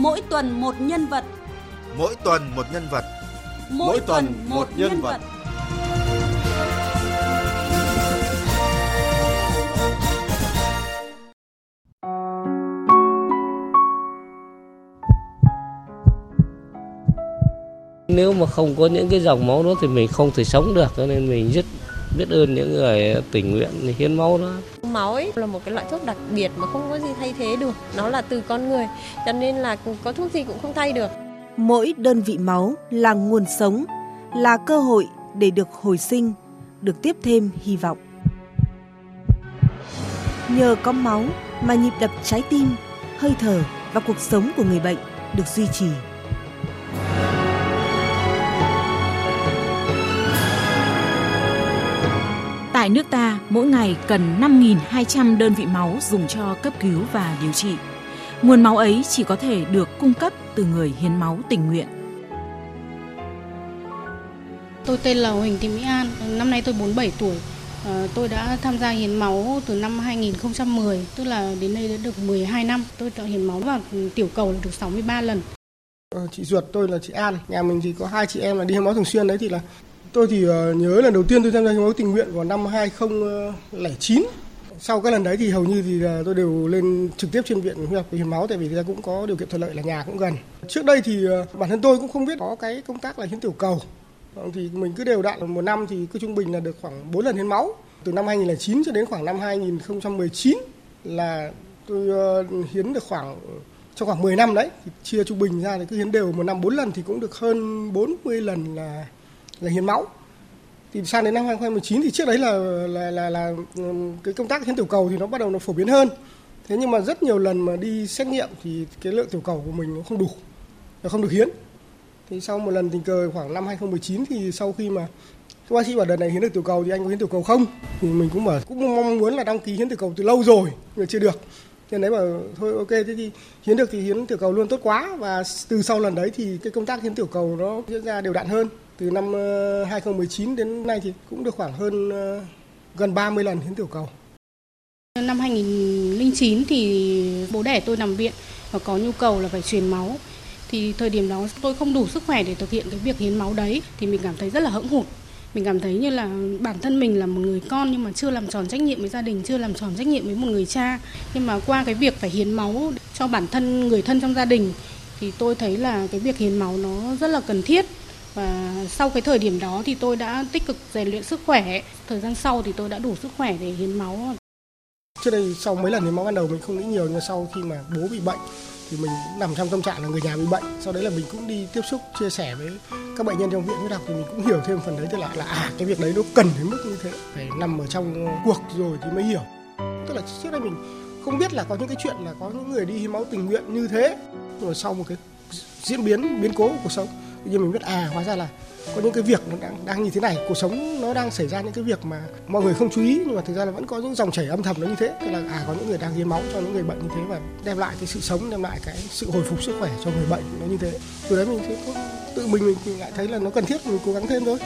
Mỗi tuần một nhân vật. Mỗi tuần một nhân vật. Mỗi, Mỗi tuần một, một nhân, nhân vật. vật. Nếu mà không có những cái dòng máu đó thì mình không thể sống được cho nên mình rất biết ơn những người tình nguyện hiến máu đó. Máu ấy là một cái loại thuốc đặc biệt mà không có gì thay thế được. Nó là từ con người, cho nên là có thuốc gì cũng không thay được. Mỗi đơn vị máu là nguồn sống, là cơ hội để được hồi sinh, được tiếp thêm hy vọng. Nhờ có máu mà nhịp đập trái tim, hơi thở và cuộc sống của người bệnh được duy trì. Tại nước ta, mỗi ngày cần 5.200 đơn vị máu dùng cho cấp cứu và điều trị. Nguồn máu ấy chỉ có thể được cung cấp từ người hiến máu tình nguyện. Tôi tên là Huỳnh Thị Mỹ An, năm nay tôi 47 tuổi. À, tôi đã tham gia hiến máu từ năm 2010, tức là đến nay đã được 12 năm. Tôi đã hiến máu và tiểu cầu được 63 lần. Ờ, chị ruột tôi là chị An, nhà mình thì có hai chị em là đi hiến máu thường xuyên đấy thì là Tôi thì ờ, nhớ lần đầu tiên tôi tham gia hiến máu tình nguyện vào năm 2009. Ờ, Sau cái lần đấy thì hầu như thì ờ, tôi đều lên trực tiếp trên viện huyết học hiến máu tại vì ta cũng có điều kiện thuận lợi là nhà cũng gần. Trước đây thì bản thân tôi cũng không biết có cái công tác là hiến tiểu cầu. Vâng, thì mình cứ đều đặn một năm thì cứ trung bình là được khoảng 4 lần hiến máu. Từ năm 2009 cho đến khoảng năm 2019 là tôi hiến được khoảng trong khoảng 10 năm đấy thì chia trung bình ra thì cứ hiến đều một năm 4 lần thì cũng được hơn 40 lần là là hiến máu. Thì sang đến năm 2019 thì trước đấy là là là, là cái công tác hiến tiểu cầu thì nó bắt đầu nó phổ biến hơn. Thế nhưng mà rất nhiều lần mà đi xét nghiệm thì cái lượng tiểu cầu của mình nó không đủ nó không được hiến. Thì sau một lần tình cờ khoảng năm 2019 thì sau khi mà các bác sĩ bảo đợt này hiến được tiểu cầu thì anh có hiến tiểu cầu không? Thì mình cũng bảo cũng mong muốn là đăng ký hiến tiểu cầu từ lâu rồi nhưng mà chưa được. Nên đấy bảo thôi ok thế thì hiến được thì hiến tiểu cầu luôn tốt quá. Và từ sau lần đấy thì cái công tác hiến tiểu cầu nó diễn ra đều đặn hơn từ năm ờ, 2019 đến nay thì cũng được khoảng hơn ờ, gần 30 lần hiến tiểu cầu. Năm 2009 thì bố đẻ tôi nằm viện và có nhu cầu là phải truyền máu. Thì thời điểm đó tôi không đủ sức khỏe để thực hiện cái việc hiến máu đấy thì mình cảm thấy rất là hững hụt. Mình cảm thấy như là bản thân mình là một người con nhưng mà chưa làm tròn trách nhiệm với gia đình, chưa làm tròn trách nhiệm với một người cha. Nhưng mà qua cái việc phải hiến máu cho bản thân người thân trong gia đình thì tôi thấy là cái việc hiến máu nó rất là cần thiết và sau cái thời điểm đó thì tôi đã tích cực rèn luyện sức khỏe thời gian sau thì tôi đã đủ sức khỏe để hiến máu. Trước đây sau mấy lần hiến máu ban đầu mình không nghĩ nhiều, nhưng sau khi mà bố bị bệnh thì mình nằm trong tâm trạng là người nhà bị bệnh. Sau đấy là mình cũng đi tiếp xúc, chia sẻ với các bệnh nhân trong viện huyết học thì mình cũng hiểu thêm phần đấy, tức là là à cái việc đấy nó cần đến mức như thế. Phải nằm ở trong cuộc rồi thì mới hiểu. Tức là trước đây mình không biết là có những cái chuyện là có những người đi hiến máu tình nguyện như thế. Rồi sau một cái diễn biến biến cố của cuộc sống tự nhiên mình biết à hóa ra là có những cái việc nó đang đang như thế này, cuộc sống nó đang xảy ra những cái việc mà mọi người không chú ý, nhưng mà thực ra là vẫn có những dòng chảy âm thầm nó như thế. Tức là à có những người đang hiến máu cho những người bệnh như thế và đem lại cái sự sống, đem lại cái sự hồi phục sức khỏe cho người bệnh nó như thế. Từ đấy mình thấy, tự mình mình lại thấy là nó cần thiết mình cố gắng thêm thôi.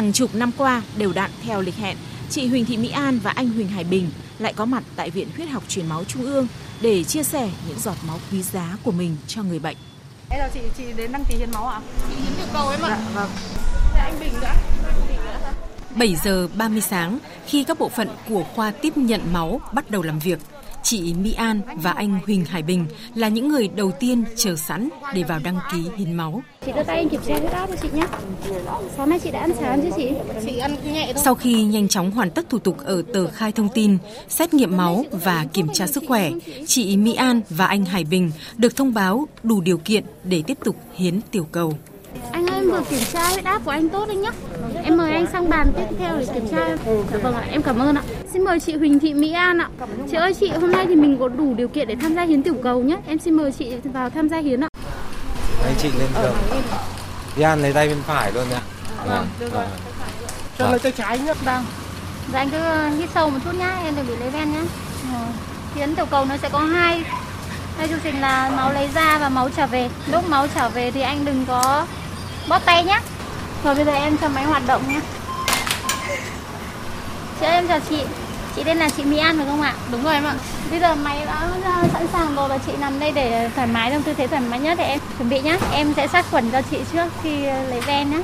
Hàng chục năm qua, đều đặn theo lịch hẹn, chị Huỳnh Thị Mỹ An và anh Huỳnh Hải Bình lại có mặt tại Viện Huyết học Truyền máu Trung ương để chia sẻ những giọt máu quý giá của mình cho người bệnh. Đây là chị chị đến đăng ký hiến máu ạ? Chị hiến tiểu cầu em ạ. Dạ, vâng. Dạ, anh Bình đã. 7 giờ 30 sáng, khi các bộ phận của khoa tiếp nhận máu bắt đầu làm việc, Chị Mỹ An và anh Huỳnh Hải Bình là những người đầu tiên chờ sẵn để vào đăng ký hiến máu. Chị đưa tay anh kiểm tra huyết áp cho chị nhé. Sáng nay chị đã ăn sáng chưa chị? Chị ăn nhẹ thôi. Sau khi nhanh chóng hoàn tất thủ tục ở tờ khai thông tin, xét nghiệm máu và kiểm tra sức khỏe, chị Mỹ An và anh Hải Bình được thông báo đủ điều kiện để tiếp tục hiến tiểu cầu. Anh ơi, em vừa kiểm tra huyết áp của anh tốt anh nhé. Em mời anh sang bàn tiếp theo để kiểm tra. Dạ vâng ạ, em cảm ơn ạ. Xin mời chị Huỳnh Thị Mỹ An ạ. Chị ơi chị, hôm nay thì mình có đủ điều kiện để tham gia hiến tiểu cầu nhé. Em xin mời chị vào tham gia hiến ạ. Anh chị lên được. Đi An lấy tay bên phải luôn nhá. Vâng, được rồi. Cho lấy tay trái nhé. Vâng. Dạ anh cứ hít sâu một chút nhá, em đừng bị lấy ven nhá. Hiến tiểu cầu nó sẽ có hai Đây chương trình là máu lấy ra và máu trở về. Lúc máu trở về thì anh đừng có bóp tay nhé. Rồi bây giờ em cho máy hoạt động nhé. Chị ơi, em chào chị. Chị tên là chị Mỹ An phải không ạ? Đúng rồi em ạ. Bây giờ máy đã sẵn sàng rồi và chị nằm đây để thoải mái trong tư thế thoải mái nhất để em chuẩn bị nhé. Em sẽ sát khuẩn cho chị trước khi lấy ven nhé.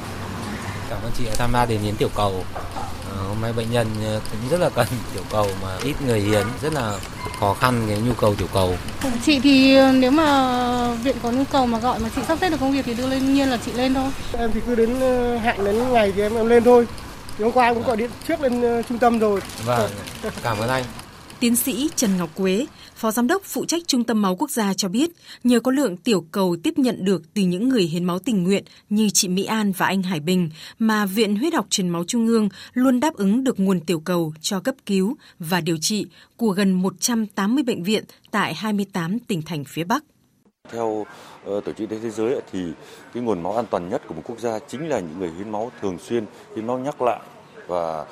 Cảm ơn chị đã tham gia đến hiến tiểu cầu. Ờ, hôm nay bệnh nhân ờ, cũng rất là cần tiểu cầu mà ít người hiến, rất là khó khăn cái nhu cầu tiểu cầu. Chị thì nếu mà viện có nhu cầu mà gọi mà chị sắp xếp được công việc thì đương lên nhiên là chị lên thôi. Em thì cứ đến ờ, hẹn đến ngày thì em em lên thôi. Thì hôm qua cũng gọi điện trước lên ờ, trung tâm rồi. Vâng, cảm ơn anh. Tiến sĩ Trần Ngọc Quế, Phó Giám đốc phụ trách Trung tâm Máu Quốc gia cho biết, nhờ có lượng tiểu cầu tiếp nhận được từ những người hiến máu tình nguyện như chị Mỹ An và anh Hải Bình, mà Viện Huyết học Truyền máu Trung ương luôn đáp ứng được nguồn tiểu cầu cho cấp cứu và điều trị của gần 180 bệnh viện tại 28 tỉnh thành phía Bắc. Theo ờ, Tổ chức Y tế Thế giới thì cái nguồn máu an toàn nhất của một quốc gia chính là những người hiến máu thường xuyên, hiến máu nhắc lại và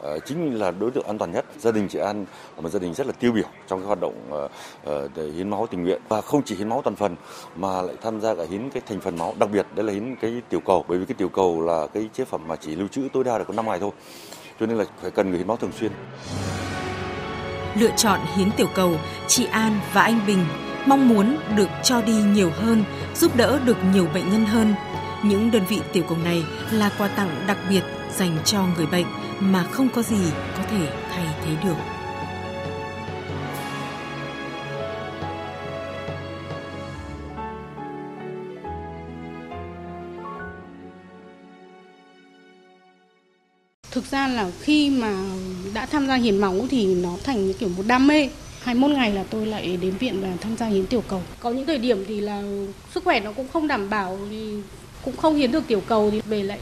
ờ, chính là đối tượng an toàn nhất. Gia đình chị An là một gia đình rất là tiêu biểu trong cái hoạt động ờ, hiến máu tình nguyện và không chỉ hiến máu toàn phần mà lại tham gia cả hiến cái thành phần máu, đặc biệt đấy là hiến cái tiểu cầu bởi vì cái tiểu cầu là cái chế phẩm mà chỉ lưu trữ tối đa được có 5 ngày thôi. Cho nên là phải cần người hiến máu thường xuyên. Lựa chọn hiến tiểu cầu, chị An và anh Bình mong muốn được cho đi nhiều hơn, giúp đỡ được nhiều bệnh nhân hơn. Những đơn vị tiểu cầu này là quà tặng đặc biệt dành cho người bệnh mà không có gì có thể thay thế được. Thực ra là khi mà đã tham gia hiến máu thì nó thành như kiểu một đam mê. 21 ngày là tôi lại đến viện và tham gia hiến tiểu cầu. Có những thời điểm thì là sức khỏe nó cũng không đảm bảo thì cũng không hiến được tiểu cầu thì về lại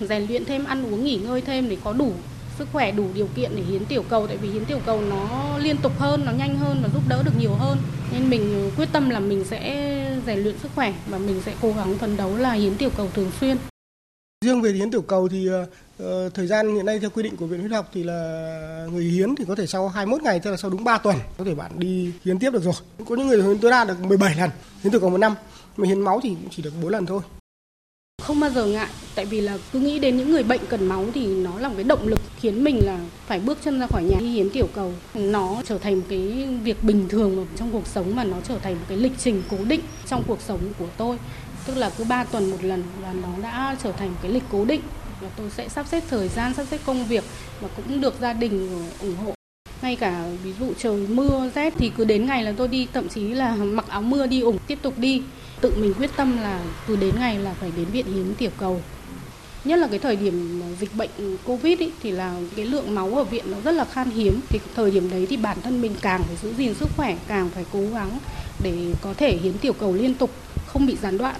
rèn luyện thêm ăn uống nghỉ ngơi thêm để có đủ sức khỏe đủ điều kiện để hiến tiểu cầu. Tại vì hiến tiểu cầu nó liên tục hơn nó nhanh hơn và giúp đỡ được nhiều hơn. Nên mình quyết tâm là mình sẽ rèn luyện sức khỏe và mình sẽ cố gắng phấn đấu là hiến tiểu cầu thường xuyên. Riêng về hiến tiểu cầu thì Ờ, thời gian hiện nay theo quy định của Viện Huyết học thì là người hiến thì có thể sau 21 ngày tức là sau đúng 3 tuần có thể bạn đi hiến tiếp được rồi. Có những người hiến tối đa được 17 lần hiến từ còn một năm, mà hiến máu thì cũng chỉ được 4 lần thôi. Không bao giờ ngại, tại vì là cứ nghĩ đến những người bệnh cần máu thì nó là một cái động lực khiến mình là phải bước chân ra khỏi nhà đi hiến tiểu cầu. Nó trở thành một cái việc bình thường trong cuộc sống mà nó trở thành một cái lịch trình cố định trong cuộc sống của tôi tức là cứ 3 tuần một lần và nó đã trở thành cái lịch cố định và tôi sẽ sắp xếp thời gian sắp xếp công việc và cũng được gia đình ủng hộ. Ngay cả ví dụ trời mưa rét thì cứ đến ngày là tôi đi thậm chí là mặc áo mưa đi ủng tiếp tục đi. Tự mình quyết tâm là cứ đến ngày là phải đến viện hiến tiểu cầu. Nhất là cái thời điểm dịch bệnh covid ý, thì là cái lượng máu ở viện nó rất là khan hiếm. Thì thời điểm đấy thì bản thân mình càng phải giữ gìn sức khỏe càng phải cố gắng để có thể hiến tiểu cầu liên tục không bị gián đoạn.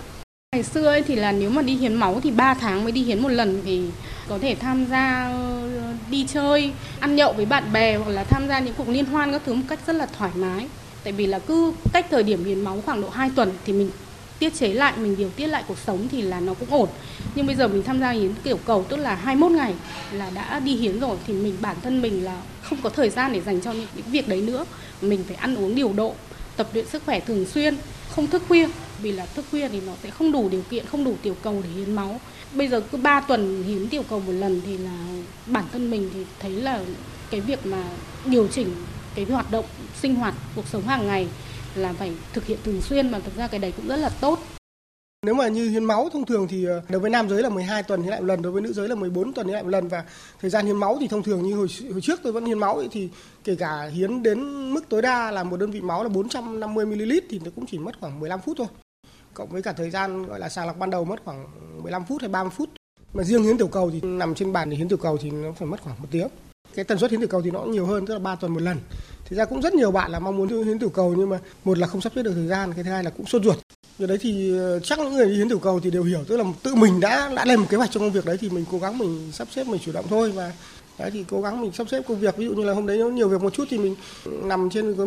Ngày xưa ấy thì là nếu mà đi hiến máu thì 3 tháng mới đi hiến một lần thì có thể tham gia ờ, đi chơi, ăn nhậu với bạn bè hoặc là tham gia những cuộc liên hoan các thứ một cách rất là thoải mái. Tại vì là cứ cách thời điểm hiến máu khoảng độ 2 tuần thì mình tiết chế lại, mình điều tiết lại cuộc sống thì là nó cũng ổn. Nhưng bây giờ mình tham gia hiến kiểu cầu tức là 21 ngày là đã đi hiến rồi thì mình bản thân mình là không có thời gian để dành cho những việc đấy nữa. Mình phải ăn uống điều độ, tập luyện sức khỏe thường xuyên, không thức khuya vì là thức khuya thì nó sẽ không đủ điều kiện không đủ tiểu cầu để hiến máu. Bây giờ cứ 3 tuần hiến tiểu cầu một lần thì là bản thân mình thì thấy là cái việc mà điều chỉnh cái hoạt động sinh hoạt cuộc sống hàng ngày là phải thực hiện thường xuyên mà thực ra cái đấy cũng rất là tốt. Nếu mà như hiến máu thông thường thì ờ, đối với nam giới là 12 tuần hiến lại một lần, đối với nữ giới là 14 tuần hiến lại một lần. Và thời gian hiến máu thì thông thường như hồi, hồi trước tôi vẫn hiến máu ấy, thì kể cả hiến đến mức tối đa là một đơn vị máu là 450 ml thì nó cũng chỉ mất khoảng 15 phút thôi. Cộng với cả thời gian gọi là sàng lọc ban đầu mất khoảng 15 phút hay 30 phút. Mà riêng hiến tiểu cầu thì nằm trên bàn để hiến tiểu cầu thì nó phải mất khoảng một tiếng. Cái tần suất hiến tiểu cầu thì nó cũng nhiều hơn, tức là 3 tuần một lần. Thực ra cũng rất nhiều bạn là mong muốn hiến tiểu cầu nhưng mà một là không sắp xếp được thời gian, cái thứ hai là cũng sốt ruột. Điều đấy thì ờ, chắc những người đi hiến tiểu cầu thì đều hiểu, tức là tự mình đã đã lên một kế hoạch trong công việc đấy thì mình cố gắng mình sắp xếp mình chủ động thôi và đấy thì cố gắng mình sắp xếp công việc. Ví dụ như là hôm đấy nó nhiều việc một chút thì mình nằm trên cái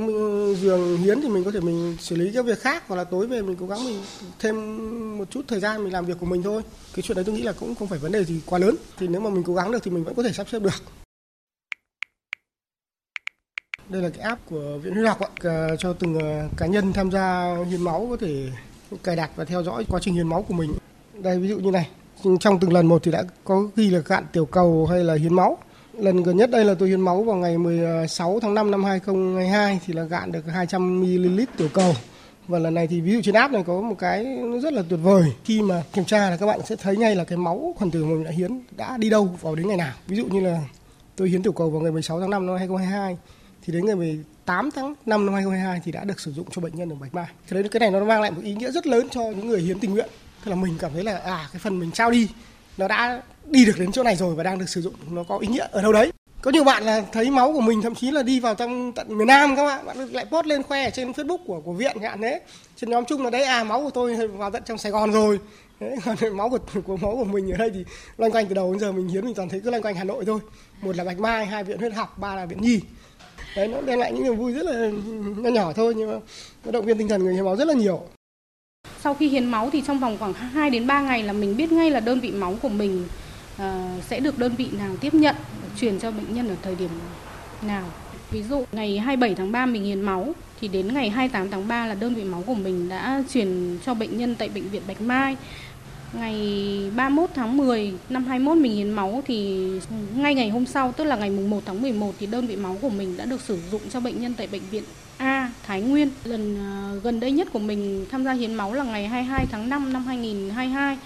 giường hiến thì mình có thể mình xử lý các việc khác hoặc là tối về mình cố gắng mình thêm một chút thời gian mình làm việc của mình thôi. Cái chuyện đấy tôi nghĩ là cũng không phải vấn đề gì quá lớn. Thì nếu mà mình cố gắng được thì mình vẫn có thể sắp xếp được. Đây là cái app của Viện Huyết học ạ, cho từng ờ, cá nhân tham gia hiến máu có thể cài đặt và theo dõi quá trình hiến máu của mình. Đây ví dụ như này, trong từng lần một thì đã có ghi là cạn tiểu cầu hay là hiến máu. Lần gần nhất đây là tôi hiến máu vào ngày 16 tháng 5 năm 2022 thì là gạn được 200 ml tiểu cầu. Và lần này thì ví dụ trên app này có một cái rất là tuyệt vời. Khi mà kiểm tra là các bạn sẽ thấy ngay là cái máu phần tử mình đã hiến đã đi đâu vào đến ngày nào. Ví dụ như là tôi hiến tiểu cầu vào ngày 16 tháng 5 năm 2022 thì đến ngày 18 tháng 5 năm 2022 thì đã được sử dụng cho bệnh nhân ở Bạch Mai. Thế đấy, cái này nó mang lại một ý nghĩa rất lớn cho những người hiến tình nguyện. Tức là mình cảm thấy là à cái phần mình trao đi nó đã đi được đến chỗ này rồi và đang được sử dụng nó có ý nghĩa ở đâu đấy. Có nhiều bạn là thấy máu của mình thậm chí là đi vào trong tận miền Nam các bạn bạn lại post lên khoe ở trên Facebook của của viện hạn thế. Trên nhóm chung là đấy à máu của tôi vào tận trong Sài Gòn rồi. Đấy, còn máu của, của máu của mình ở đây thì loanh quanh từ đầu đến giờ mình hiến mình toàn thấy cứ loanh quanh Hà Nội thôi. Một là Bạch Mai hai viện huyết học ba là viện Nhi. Đấy nó đem lại những niềm vui rất là nhỏ nhỏ thôi nhưng mà nó động viên tinh thần người hiến máu rất là nhiều. Sau khi hiến máu thì trong vòng khoảng 2 đến 3 ngày là mình biết ngay là đơn vị máu của mình Ờ, sẽ được đơn vị nào tiếp nhận, truyền cho bệnh nhân ở thời điểm nào. Ví dụ, ngày 27 tháng 3 mình hiến máu, thì đến ngày 28 tháng 3 là đơn vị máu của mình đã truyền cho bệnh nhân tại bệnh viện Bạch Mai. Ngày 31 tháng 10 năm 21 mình hiến máu, thì ngay ngày hôm sau, tức là ngày mùng 1 tháng 11 thì đơn vị máu của mình đã được sử dụng cho bệnh nhân tại bệnh viện A Thái Nguyên. Lần ờ, gần đây nhất của mình tham gia hiến máu là ngày 22 tháng 5 năm 2022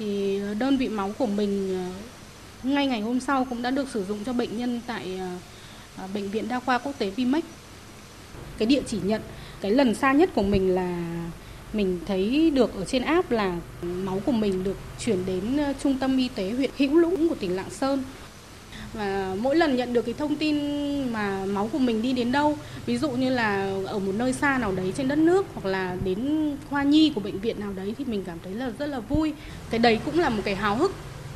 thì đơn vị máu của mình ờ, ngay ngày hôm sau cũng đã được sử dụng cho bệnh nhân tại ờ, ờ, bệnh viện đa khoa quốc tế Vimex. Cái địa chỉ nhận, cái lần xa nhất của mình là mình thấy được ở trên app là máu của mình được chuyển đến trung tâm y tế huyện Hữu Lũng của tỉnh Lạng Sơn và mỗi lần nhận được cái thông tin mà máu của mình đi đến đâu, ví dụ như là ở một nơi xa nào đấy trên đất nước hoặc là đến khoa nhi của bệnh viện nào đấy thì mình cảm thấy là rất là vui. Cái đấy cũng là một cái háo hức,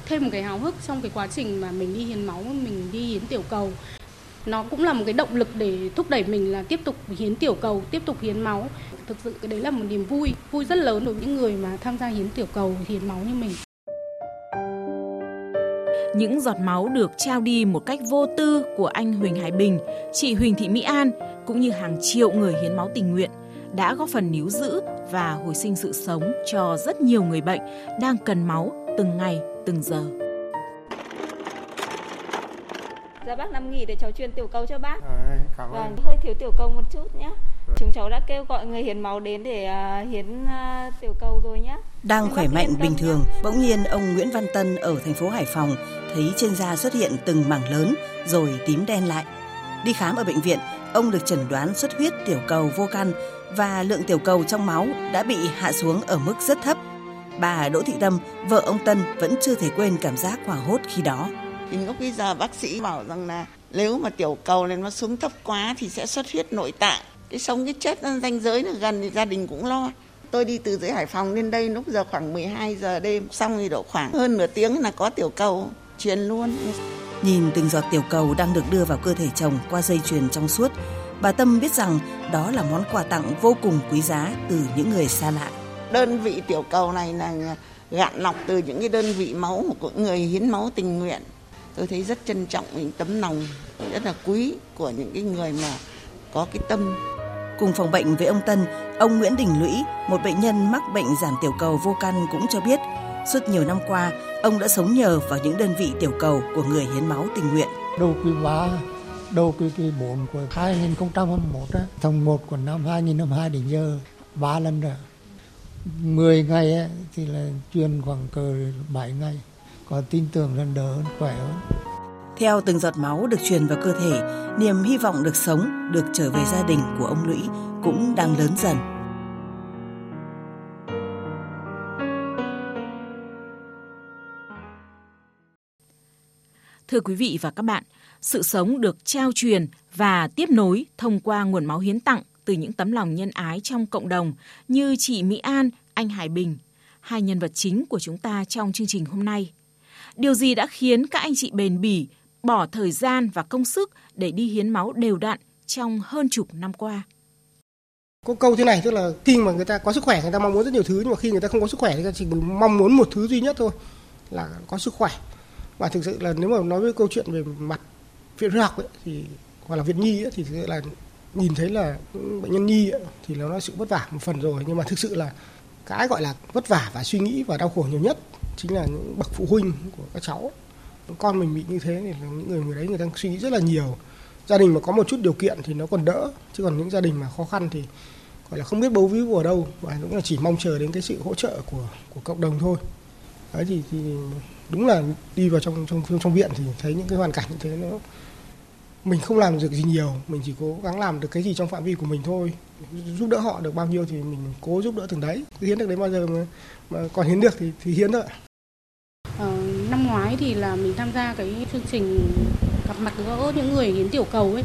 thêm một cái háo hức trong cái quá trình mà mình đi hiến máu, mình đi hiến tiểu cầu. Nó cũng là một cái động lực để thúc đẩy mình là tiếp tục hiến tiểu cầu, tiếp tục hiến máu. Thực sự cái đấy là một niềm vui vui rất lớn đối với những người mà tham gia hiến tiểu cầu, hiến máu như mình những giọt máu được trao đi một cách vô tư của anh Huỳnh Hải Bình, chị Huỳnh Thị Mỹ An cũng như hàng triệu người hiến máu tình nguyện đã góp phần níu giữ và hồi sinh sự sống cho rất nhiều người bệnh đang cần máu từng ngày, từng giờ. Dạ bác nằm nghỉ để cháu truyền tiểu cầu cho bác. À, cảm ơn. Vâng, hơi thiếu tiểu cầu một chút nhé. Chúng cháu đã kêu gọi người hiến máu đến để uh, hiến uh, tiểu cầu rồi nhé. Đang khỏe mạnh bình thường, nhé. bỗng nhiên ông Nguyễn Văn Tân ở thành phố Hải Phòng thấy trên da xuất hiện từng mảng lớn rồi tím đen lại. Đi khám ở bệnh viện, ông được chẩn đoán xuất huyết tiểu cầu vô căn và lượng tiểu cầu trong máu đã bị hạ xuống ở mức rất thấp. Bà Đỗ Thị Tâm, vợ ông Tân vẫn chưa thể quên cảm giác hoảng hốt khi đó. Thì lúc bây giờ bác sĩ bảo rằng là nếu mà tiểu cầu này nó xuống thấp quá thì sẽ xuất huyết nội tạng. Cái sống cái chết ranh giới là gần thì gia đình cũng lo. Tôi đi từ dưới Hải Phòng lên đây lúc giờ khoảng 12 giờ đêm. Xong thì độ khoảng hơn nửa tiếng là có tiểu cầu truyền luôn. Nhìn từng giọt tiểu cầu đang được đưa vào cơ thể chồng qua dây chuyền trong suốt bà Tâm biết rằng đó là món quà tặng vô cùng quý giá từ những người xa lạ. Đơn vị tiểu cầu này là gạn lọc từ những cái đơn vị máu của người hiến máu tình nguyện tôi thấy rất trân trọng những tấm lòng rất là quý của những cái người mà có cái tâm Cùng phòng bệnh với ông Tân, ông Nguyễn Đình Lũy, một bệnh nhân mắc bệnh giảm tiểu cầu vô căn cũng cho biết, suốt nhiều năm qua, ông đã sống nhờ vào những đơn vị tiểu cầu của người hiến máu tình nguyện. Đầu quý 3, đầu quý quý 4 của 2021, á, tháng 1 của năm 2022 đến giờ, 3 lần rồi. 10 ngày á, thì là truyền khoảng cờ 7 ngày, có tin tưởng là đỡ hơn, khỏe hơn. Theo từng giọt máu được truyền vào cơ thể, niềm hy vọng được sống, được trở về gia đình của ông Lũy cũng đang lớn dần. Thưa quý vị và các bạn, sự sống được trao truyền và tiếp nối thông qua nguồn máu hiến tặng từ những tấm lòng nhân ái trong cộng đồng như chị Mỹ An, anh Hải Bình, hai nhân vật chính của chúng ta trong chương trình hôm nay. Điều gì đã khiến các anh chị bền bỉ bỏ thời gian và công sức để đi hiến máu đều đặn trong hơn chục năm qua. Có câu thế này tức là khi mà người ta có sức khỏe người ta mong muốn rất nhiều thứ nhưng mà khi người ta không có sức khỏe người ta chỉ mong muốn một thứ duy nhất thôi là có sức khỏe. Và thực sự là nếu mà nói với câu chuyện về mặt viện huyết học ấy, thì hoặc là Việt Nhi ấy, thì là nhìn thấy là bệnh nhân Nhi ấy, thì nó là sự vất vả một phần rồi nhưng mà thực sự là cái gọi là vất vả và suy nghĩ và đau khổ nhiều nhất chính là những bậc phụ huynh của các cháu. Con mình bị như thế thì những người người đấy người ta suy nghĩ rất là nhiều. Gia đình mà có một chút điều kiện thì nó còn đỡ chứ còn những gia đình mà khó khăn thì gọi là không biết bấu víu ở đâu và cũng là chỉ mong chờ đến cái sự hỗ trợ của của cộng đồng thôi. Đấy thì, thì đúng là đi vào trong trong trong viện thì thấy những cái hoàn cảnh như thế nó mình không làm được gì nhiều mình chỉ cố gắng làm được cái gì trong phạm vi của mình thôi. Giúp đỡ họ được bao nhiêu thì mình cố giúp đỡ từng đấy. Hiến được đến bao giờ mà, mà còn hiến được thì thì hiến thôi ờ, năm ngoái thì là mình tham gia cái chương trình gặp mặt gỡ những người hiến tiểu cầu ấy.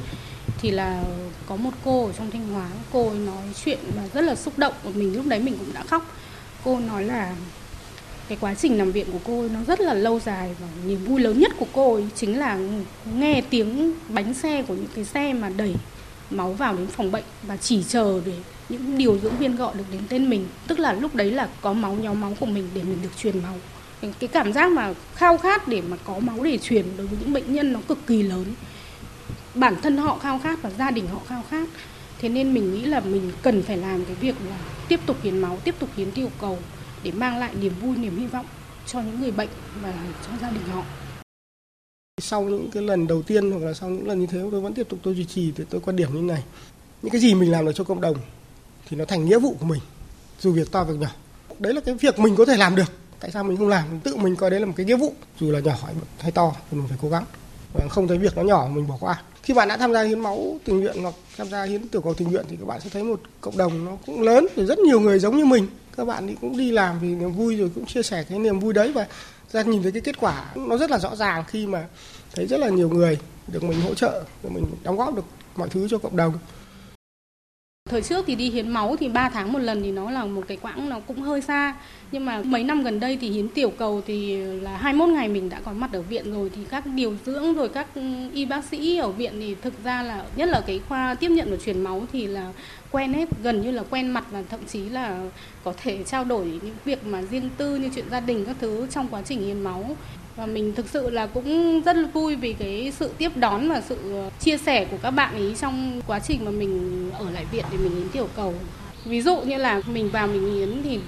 Thì là có một cô ở trong thanh hóa cô ấy nói chuyện mà rất là xúc động. Của mình lúc đấy mình cũng đã khóc. Cô nói là cái quá trình nằm viện của cô ấy nó rất là lâu dài và niềm vui lớn nhất của cô ấy chính là nghe tiếng bánh xe của những cái xe mà đẩy máu vào đến phòng bệnh và chỉ chờ để những điều dưỡng viên gọi được đến tên mình. Tức là lúc đấy là có máu nhóm máu của mình để mình được truyền máu. Cái cảm giác mà khao khát để mà có máu để truyền đối với những bệnh nhân nó cực kỳ lớn. Bản thân họ khao khát và gia đình họ khao khát. Thế nên mình nghĩ là mình cần phải làm cái việc là tiếp tục hiến máu, tiếp tục hiến tiểu cầu để mang lại niềm vui, niềm hy vọng cho những người bệnh và cho gia đình họ. Sau những cái lần đầu tiên hoặc là sau những lần như thế, tôi vẫn tiếp tục tôi duy trì thì tôi quan điểm như này. Những cái gì mình làm được cho cộng đồng thì nó thành nghĩa vụ của mình, dù việc to việc nhỏ. Đấy là cái việc mình có thể làm được. Tại sao mình không làm? Tự mình coi đấy là một cái nghĩa vụ, dù là nhỏ hay to thì mình phải cố gắng. Và không thấy việc nó nhỏ, mình bỏ qua. Khi bạn đã tham gia hiến máu tình nguyện hoặc tham gia hiến tiểu cầu tình nguyện thì các bạn sẽ thấy một cộng đồng nó cũng lớn rồi rất nhiều người giống như mình các bạn thì cũng đi làm vì niềm vui rồi cũng chia sẻ cái niềm vui đấy và ra nhìn thấy cái kết quả nó rất là rõ ràng khi mà thấy rất là nhiều người được mình hỗ trợ, được mình đóng góp được mọi thứ cho cộng đồng Thời trước thì đi hiến máu thì 3 tháng một lần thì nó là một cái quãng nó cũng hơi xa. Nhưng mà mấy năm gần đây thì hiến tiểu cầu thì là 21 ngày mình đã có mặt ở viện rồi thì các điều dưỡng rồi các y bác sĩ ở viện thì thực ra là, nhất là cái khoa tiếp nhận và truyền máu thì là quen hết, gần như là quen mặt và thậm chí là có thể trao đổi những việc mà riêng tư như chuyện gia đình các thứ trong quá trình hiến máu. Và mình thực sự là cũng rất là vui vì cái sự tiếp đón và sự ờ, chia sẻ của các bạn ấy trong quá trình mà mình ở lại viện để mình hiến tiểu cầu. Ví dụ như là mình vào mình hiến thì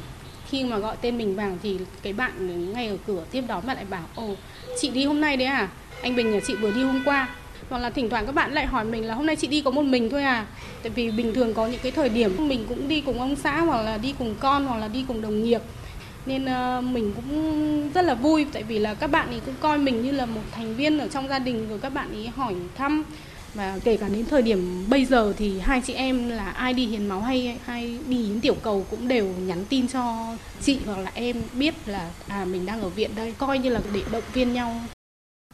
khi mà gọi tên mình vào thì cái bạn ngay ở cửa tiếp đón bạn lại bảo, ồ, chị đi hôm nay đấy à? Anh Bình nhà chị vừa đi hôm qua hoặc là thỉnh thoảng các bạn lại hỏi mình là hôm nay chị đi có một mình thôi à? Tại vì bình thường có những cái thời điểm mình cũng đi cùng ông xã hoặc là đi cùng con hoặc là đi cùng đồng nghiệp. Nên uh, mình cũng rất là vui tại vì là các bạn ấy cũng coi mình như là một thành viên ở trong gia đình rồi các bạn ấy hỏi thăm. Và kể cả đến thời điểm bây giờ thì hai chị em là ai đi hiến máu hay hay đi hiến tiểu cầu cũng đều nhắn tin cho chị hoặc là em biết là à mình đang ở viện đây coi như là để động viên nhau.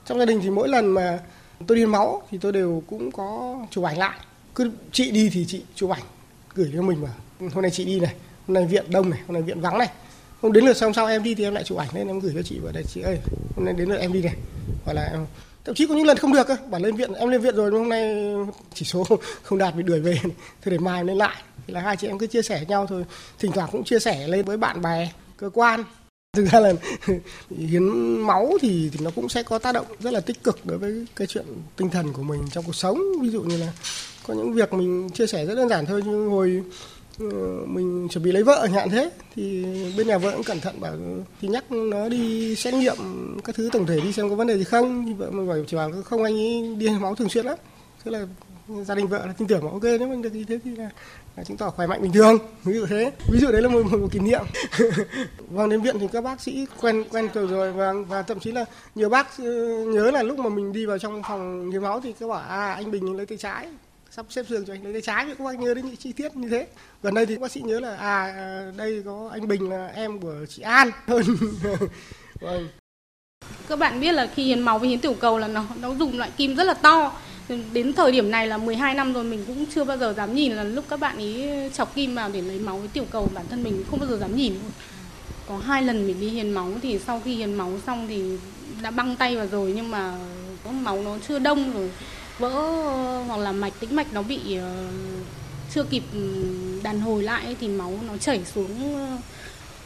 Trong gia đình thì mỗi lần mà tôi đi máu thì tôi đều cũng có chụp ảnh lại. Cứ chị đi thì chị chụp ảnh, gửi cho mình mà hôm nay chị đi này, hôm nay viện đông này, hôm nay viện vắng này. Không đến lượt xong sau em đi thì em lại chụp ảnh lên, em gửi cho chị vào đây, chị ơi, hôm nay đến lượt em đi này. Hoặc là em, thậm chí có những lần không được cơ, bảo lên viện, em lên viện rồi nhưng hôm nay chỉ số không đạt bị đuổi về. Thôi để mai lên lại. Thì là hai chị em cứ chia sẻ nhau thôi. Thỉnh thoảng cũng chia sẻ lên với bạn bè, cơ quan thực ra là hiến máu thì, thì nó cũng sẽ có tác động rất là tích cực đối với cái chuyện tinh thần của mình trong cuộc sống. Ví dụ như là có những việc mình chia sẻ rất đơn giản thôi như hồi ờ, mình chuẩn bị lấy vợ hạn thế thì bên nhà vợ cũng cẩn thận bảo thì nhắc nó đi xét nghiệm các thứ tổng thể đi xem có vấn đề gì không? Thì vợ mình bảo chỉ bảo không anh ấy đi máu thường xuyên lắm. Thế là gia đình vợ là tin tưởng mà ok nếu mình được như thế thì là, và chứng tỏ khỏe mạnh bình thường ví dụ thế. Ví dụ đấy là một, một, một kỷ niệm. Vâng đến viện thì các bác sĩ quen quen từ rồi và và thậm chí là nhiều bác ừ, nhớ là lúc mà mình đi vào trong phòng hiến máu thì các bảo à anh bình lấy tay trái sắp xếp giường cho anh lấy tay trái. Thì các bác nhớ đến những chi tiết như thế. Gần đây thì bác sĩ nhớ là à, à đây có anh Bình là em của chị An. Hơn vâng. vâng. Các bạn biết là khi hiến máu với hiến tiểu cầu là nó nó dùng loại kim rất là to đến thời điểm này là 12 năm rồi, mình cũng chưa bao giờ dám nhìn là lúc các bạn ấy chọc kim vào để lấy máu với tiểu cầu bản thân mình, không bao giờ dám nhìn. Có hai lần mình đi hiến máu thì sau khi hiến máu xong thì đã băng tay vào rồi, nhưng mà máu nó chưa đông rồi, vỡ hoặc là mạch, tĩnh mạch nó bị ờ, chưa kịp đàn hồi lại thì máu nó chảy xuống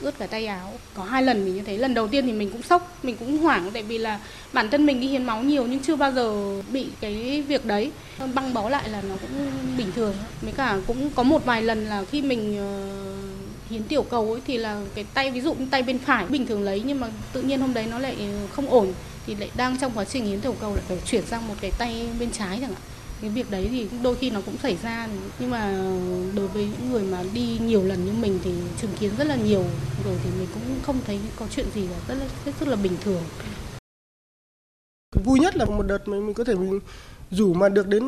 ướt cả tay áo. Có hai lần mình như thế. Lần đầu tiên thì mình cũng sốc, mình cũng hoảng tại vì là bản thân mình đi hiến máu nhiều nhưng chưa bao giờ bị cái việc đấy. Băng bó lại là nó cũng bình thường. Mới cả cũng có một vài lần là khi mình ờ, hiến tiểu cầu ấy thì là cái tay, ví dụ tay bên phải bình thường lấy nhưng mà tự nhiên hôm đấy nó lại không ổn thì lại đang trong quá trình hiến tiểu cầu lại phải chuyển sang một cái tay bên trái chẳng hạn cái việc đấy thì đôi khi nó cũng xảy ra. Nhưng mà đối với những người mà đi nhiều lần như mình thì chứng kiến rất là nhiều rồi thì mình cũng không thấy có chuyện gì là rất là rất, rất là bình thường. Vui nhất là một đợt mình, mình có thể mình rủ mà được đến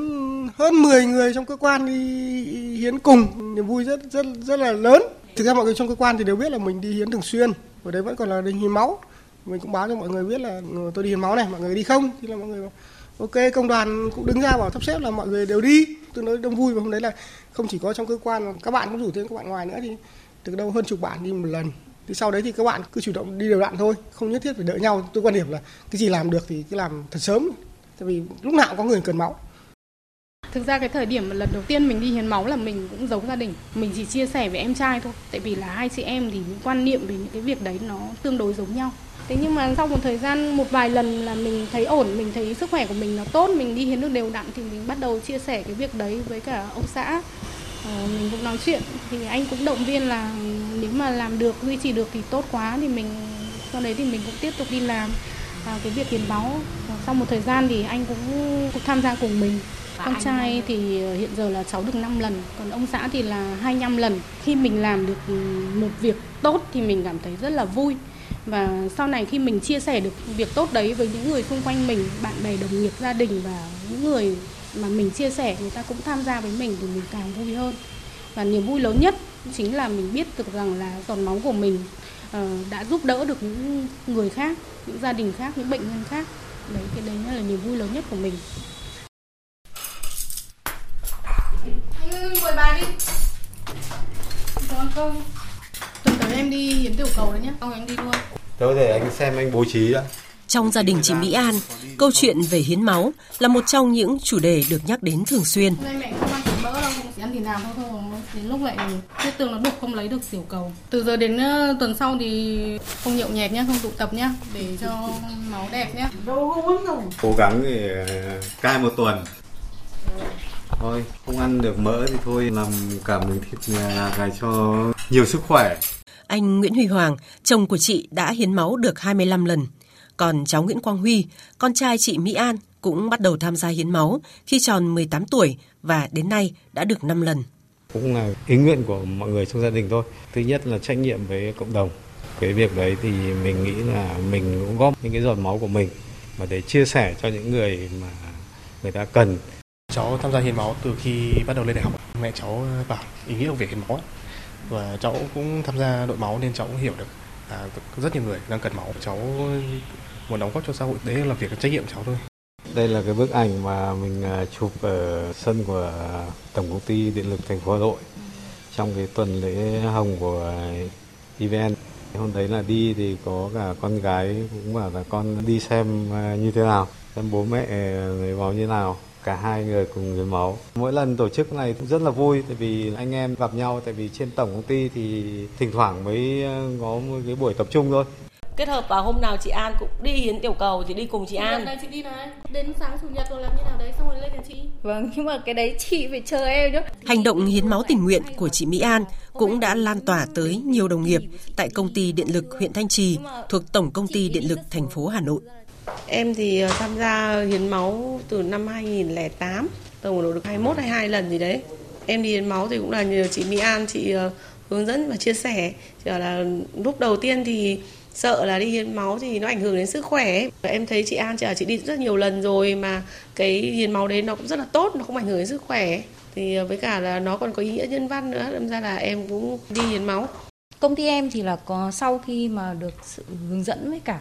hơn 10 người trong cơ quan đi hiến cùng niềm vui rất rất rất là lớn. Thực ra mọi người trong cơ quan thì đều biết là mình đi hiến thường xuyên ở đấy vẫn còn là đi hiến máu. Mình cũng báo cho mọi người biết là tôi đi hiến máu này mọi người đi không? Thì là mọi người ok, công đoàn cũng đứng ra bảo sắp xếp là mọi người đều đi. Tương nói đông vui và hôm đấy là không chỉ có trong cơ quan, các bạn cũng rủ thêm các bạn ngoài nữa thì từ đâu hơn chục bạn đi một lần. Thì sau đấy thì các bạn cứ chủ động đi đều đặn thôi, không nhất thiết phải đợi nhau. Tôi quan điểm là cái gì làm được thì cứ làm thật sớm. Tại vì lúc nào cũng có người cần máu. Thực ra cái thời điểm lần đầu tiên mình đi hiến máu là mình cũng giống gia đình. Mình chỉ chia sẻ với em trai thôi. Tại vì là hai chị em thì những quan niệm về những cái việc đấy nó tương đối giống nhau. Thế nhưng mà sau một thời gian một vài lần là mình thấy ổn, mình thấy sức khỏe của mình nó tốt, mình đi hiến được đều đặn thì mình bắt đầu chia sẻ cái việc đấy với cả ông xã. Ờ, mình cũng nói chuyện thì anh cũng động viên là nếu mà làm được, duy trì được thì tốt quá thì mình sau đấy thì mình cũng tiếp tục đi làm à, cái việc hiến máu. Sau một thời gian thì anh cũng, cũng tham gia cùng mình. Con trai thì hiện giờ là cháu được 5 lần, còn ông xã thì là 25 lần. Khi mình làm được một việc tốt thì mình cảm thấy rất là vui và sau này khi mình chia sẻ được việc tốt đấy với những người xung quanh mình bạn bè đồng nghiệp gia đình và những người mà mình chia sẻ người ta cũng tham gia với mình thì mình càng vui hơn. Và niềm vui lớn nhất chính là mình biết được rằng là giọt máu của mình uh, đã giúp đỡ được những người khác những gia đình khác những bệnh nhân khác. Đấy cái đấy là niềm vui lớn nhất của mình. Anh mời bà đi. Cảm công em đi hiến tiểu cầu đấy nhé không anh đi luôn Tôi để anh xem anh bố trí đã. Trong gia đình chị Mỹ An, câu chuyện về hiến máu là một trong những chủ đề được nhắc đến thường xuyên. mẹ không ăn thịt mỡ đâu, chỉ ăn thịt nào thôi thôi. Đến lúc lại huyết tương nó đục không lấy được tiểu cầu. Từ giờ đến uh, tuần sau thì không nhậu nhẹt nhá, không tụ tập nhá, để cho máu đẹp nhá. Cố gắng để cai một tuần. Thôi, không ăn được mỡ thì thôi làm cả miếng thịt gà cho nhiều sức khỏe. Anh Nguyễn Huy Hoàng, chồng của chị đã hiến máu được 25 lần. Còn cháu Nguyễn Quang Huy, con trai chị Mỹ An cũng bắt đầu tham gia hiến máu khi tròn 18 tuổi và đến nay đã được 5 lần. Cũng là ý nguyện của mọi người trong gia đình thôi. Thứ nhất là trách nhiệm với cộng đồng. Cái việc đấy thì mình nghĩ là mình cũng góp những cái giọt máu của mình mà để chia sẻ cho những người mà người ta cần. Cháu tham gia hiến máu từ khi bắt đầu lên đại học. Mẹ cháu bảo ý nghĩa của việc hiến máu và cháu cũng tham gia đội máu nên cháu cũng hiểu được là rất nhiều người đang cần máu. Cháu muốn đóng góp cho xã hội, đấy là việc trách nhiệm cháu thôi. Đây là cái bức ảnh mà mình à, chụp ở sân của tổng công ty điện lực thành phố hà nội trong cái tuần lễ hồng của evn hôm đấy là đi thì có cả con gái cũng bảo là con đi xem à, như thế nào? Xem bố mẹ à, lấy máu như nào? Cả hai người cùng hiến máu. Mỗi lần tổ chức này cũng rất là vui tại vì anh em gặp nhau tại vì trên tổng công ty thì thỉnh thoảng mới ờ, có một cái buổi tập trung thôi. Kết hợp vào hôm nào chị An cũng đi hiến tiểu cầu thì đi cùng chị An. Này chị đi này, đến sáng chủ nhật rồi làm như nào đấy xong rồi lên nhà chị. Vâng, nhưng mà cái đấy chị phải chờ em chứ. Hành động hiến máu tình nguyện của chị Mỹ An cũng đã lan tỏa tới nhiều đồng nghiệp tại công ty điện lực huyện Thanh Trì thuộc Tổng công ty điện lực thành phố Hà Nội. Em thì ờ, tham gia hiến máu từ năm 2008, tổng độ được 21 22 lần gì đấy. Em đi hiến máu thì cũng là nhờ chị Mỹ An chị ờ, hướng dẫn và chia sẻ. Chỉ là lúc đầu tiên thì sợ là đi hiến máu thì nó ảnh hưởng đến sức khỏe. Em thấy chị An chị, chị đi rất nhiều lần rồi mà cái hiến máu đấy nó cũng rất là tốt, nó không ảnh hưởng đến sức khỏe. Thì ờ, với cả là nó còn có ý nghĩa nhân văn nữa, đâm ra là em cũng đi hiến máu. Công ty em thì là có sau khi mà được sự hướng dẫn với cả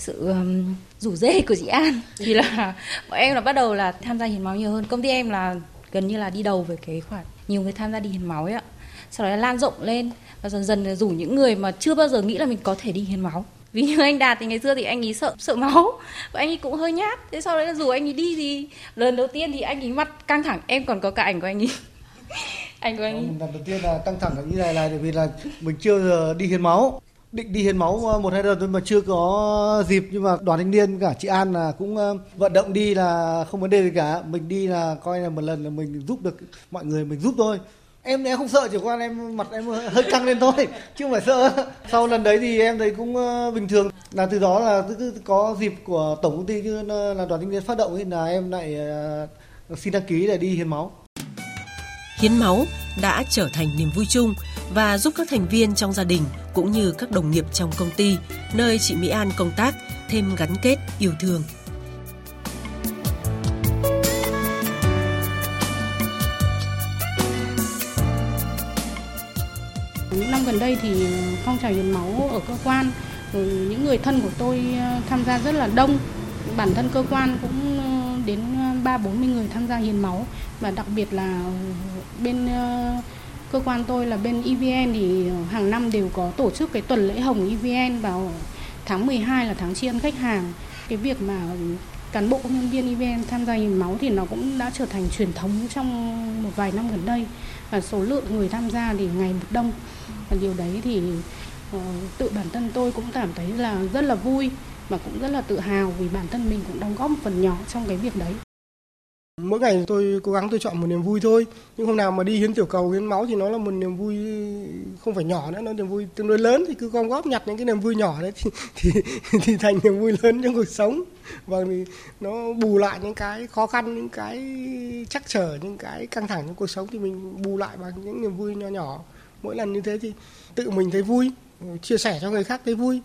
sự um, rủ dê của chị An thì là bọn em là bắt đầu là tham gia hiến máu nhiều hơn. Công ty em là gần như là đi đầu về cái khoản nhiều người tham gia đi hiến máu ấy ạ. Sau đó là lan rộng lên và dần dần rủ những người mà chưa bao giờ nghĩ là mình có thể đi hiến máu. Vì như anh Đạt thì ngày xưa thì anh ấy sợ sợ máu và anh ấy cũng hơi nhát. Thế sau đấy là rủ anh ấy đi thì lần đầu tiên thì anh ấy mặt căng thẳng. Em còn có cả ảnh của anh ấy anh của anh lần đầu tiên là căng thẳng là như này là vì là mình chưa giờ đi hiến máu định đi hiến máu ờ, một hai lần thôi mà chưa có dịp. Nhưng mà đoàn thanh niên cả chị An là cũng ờ, vận động đi là không vấn đề gì cả. Mình đi là coi là một lần là mình giúp được mọi người, mình giúp thôi. Em em không sợ chỉ quan, em mặt em hơi căng lên thôi, chứ không phải sợ. Sau lần đấy thì em thấy cũng ờ, bình thường. Là từ đó là cứ có dịp của tổng công ty như là đoàn thanh niên phát động thì là em lại xin đăng ký để đi hiến máu. Hiến máu đã trở thành niềm vui chung và giúp các thành viên trong gia đình cũng như các đồng nghiệp trong công ty, nơi chị Mỹ An công tác, thêm gắn kết, yêu thương. Những năm gần đây thì phong trào hiến máu ở cơ quan, rồi những người thân của tôi ờ, tham gia rất là đông. Bản thân cơ quan cũng ờ, đến ờ, ba bốn mươi người tham gia hiến máu và đặc biệt là bên cơ quan tôi là bên EVN thì ờ, hàng năm đều có tổ chức cái tuần lễ hồng EVN vào tháng 12 là tháng tri ân khách hàng. Cái việc mà cán bộ công nhân viên EVN tham gia hiến máu thì nó cũng đã trở thành truyền thống trong một vài năm gần đây và số lượng người tham gia thì ngày một đông và điều đấy thì uh, tự bản thân tôi cũng cảm thấy là rất là vui và cũng rất là tự hào vì bản thân mình cũng đóng góp một phần nhỏ trong cái việc đấy. Mỗi ngày tôi cố gắng tôi chọn một niềm vui thôi. Nhưng hôm nào mà đi hiến tiểu cầu hiến máu thì nó là một niềm vui không phải nhỏ nữa, nó niềm vui tương đối lớn thì cứ gom góp nhặt những cái niềm vui nhỏ đấy thì thì, thì thành niềm vui lớn trong cuộc sống. Và thì nó bù lại những cái khó khăn, những cái chắc trở, những cái căng thẳng trong cuộc sống thì mình bù lại bằng những niềm vui nhỏ nhỏ. Mỗi lần như thế thì tự mình thấy vui, chia sẻ cho người khác thấy vui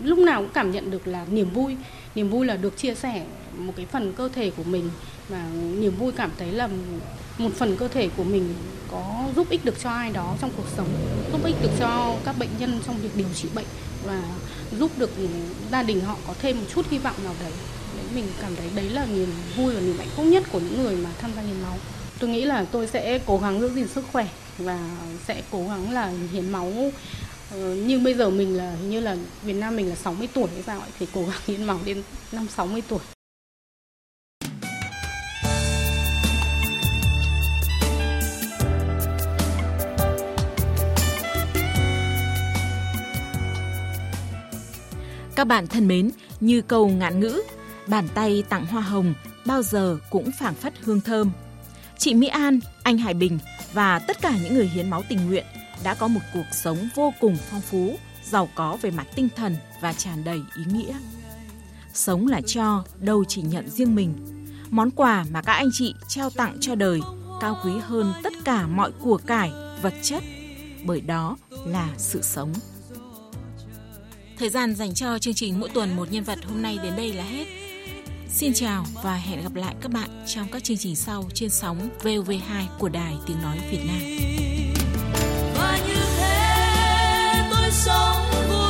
lúc nào cũng cảm nhận được là niềm vui niềm vui là được chia sẻ một cái phần cơ thể của mình và niềm vui cảm thấy là một phần cơ thể của mình có giúp ích được cho ai đó trong cuộc sống, giúp ích được cho các bệnh nhân trong việc điều trị bệnh và giúp được gia đình họ có thêm một chút hy vọng nào đấy. Đấy, mình cảm thấy đấy là niềm vui và niềm hạnh phúc nhất của những người mà tham gia hiến máu. Tôi nghĩ là tôi sẽ cố gắng giữ gìn sức khỏe và sẽ cố gắng là hiến máu. Ờ, như bây giờ mình là, hình như là Việt Nam mình là 60 tuổi hay sao ấy, thì cố gắng hiến máu đến năm 60 tuổi. Các bạn thân mến, như câu ngạn ngữ, bàn tay tặng hoa hồng bao giờ cũng phảng phất hương thơm. Chị Mỹ An, anh Hải Bình và tất cả những người hiến máu tình nguyện đã có một cuộc sống vô cùng phong phú, giàu có về mặt tinh thần và tràn đầy ý nghĩa. Sống là cho, đâu chỉ nhận riêng mình. Món quà mà các anh chị trao tặng cho đời cao quý hơn tất cả mọi của cải, vật chất, bởi đó là sự sống. Thời gian dành cho chương trình mỗi tuần một nhân vật hôm nay đến đây là hết. Xin chào và hẹn gặp lại các bạn trong các chương trình sau trên sóng VOV2 của Đài Tiếng Nói Việt Nam. Và như thế tôi sống vui.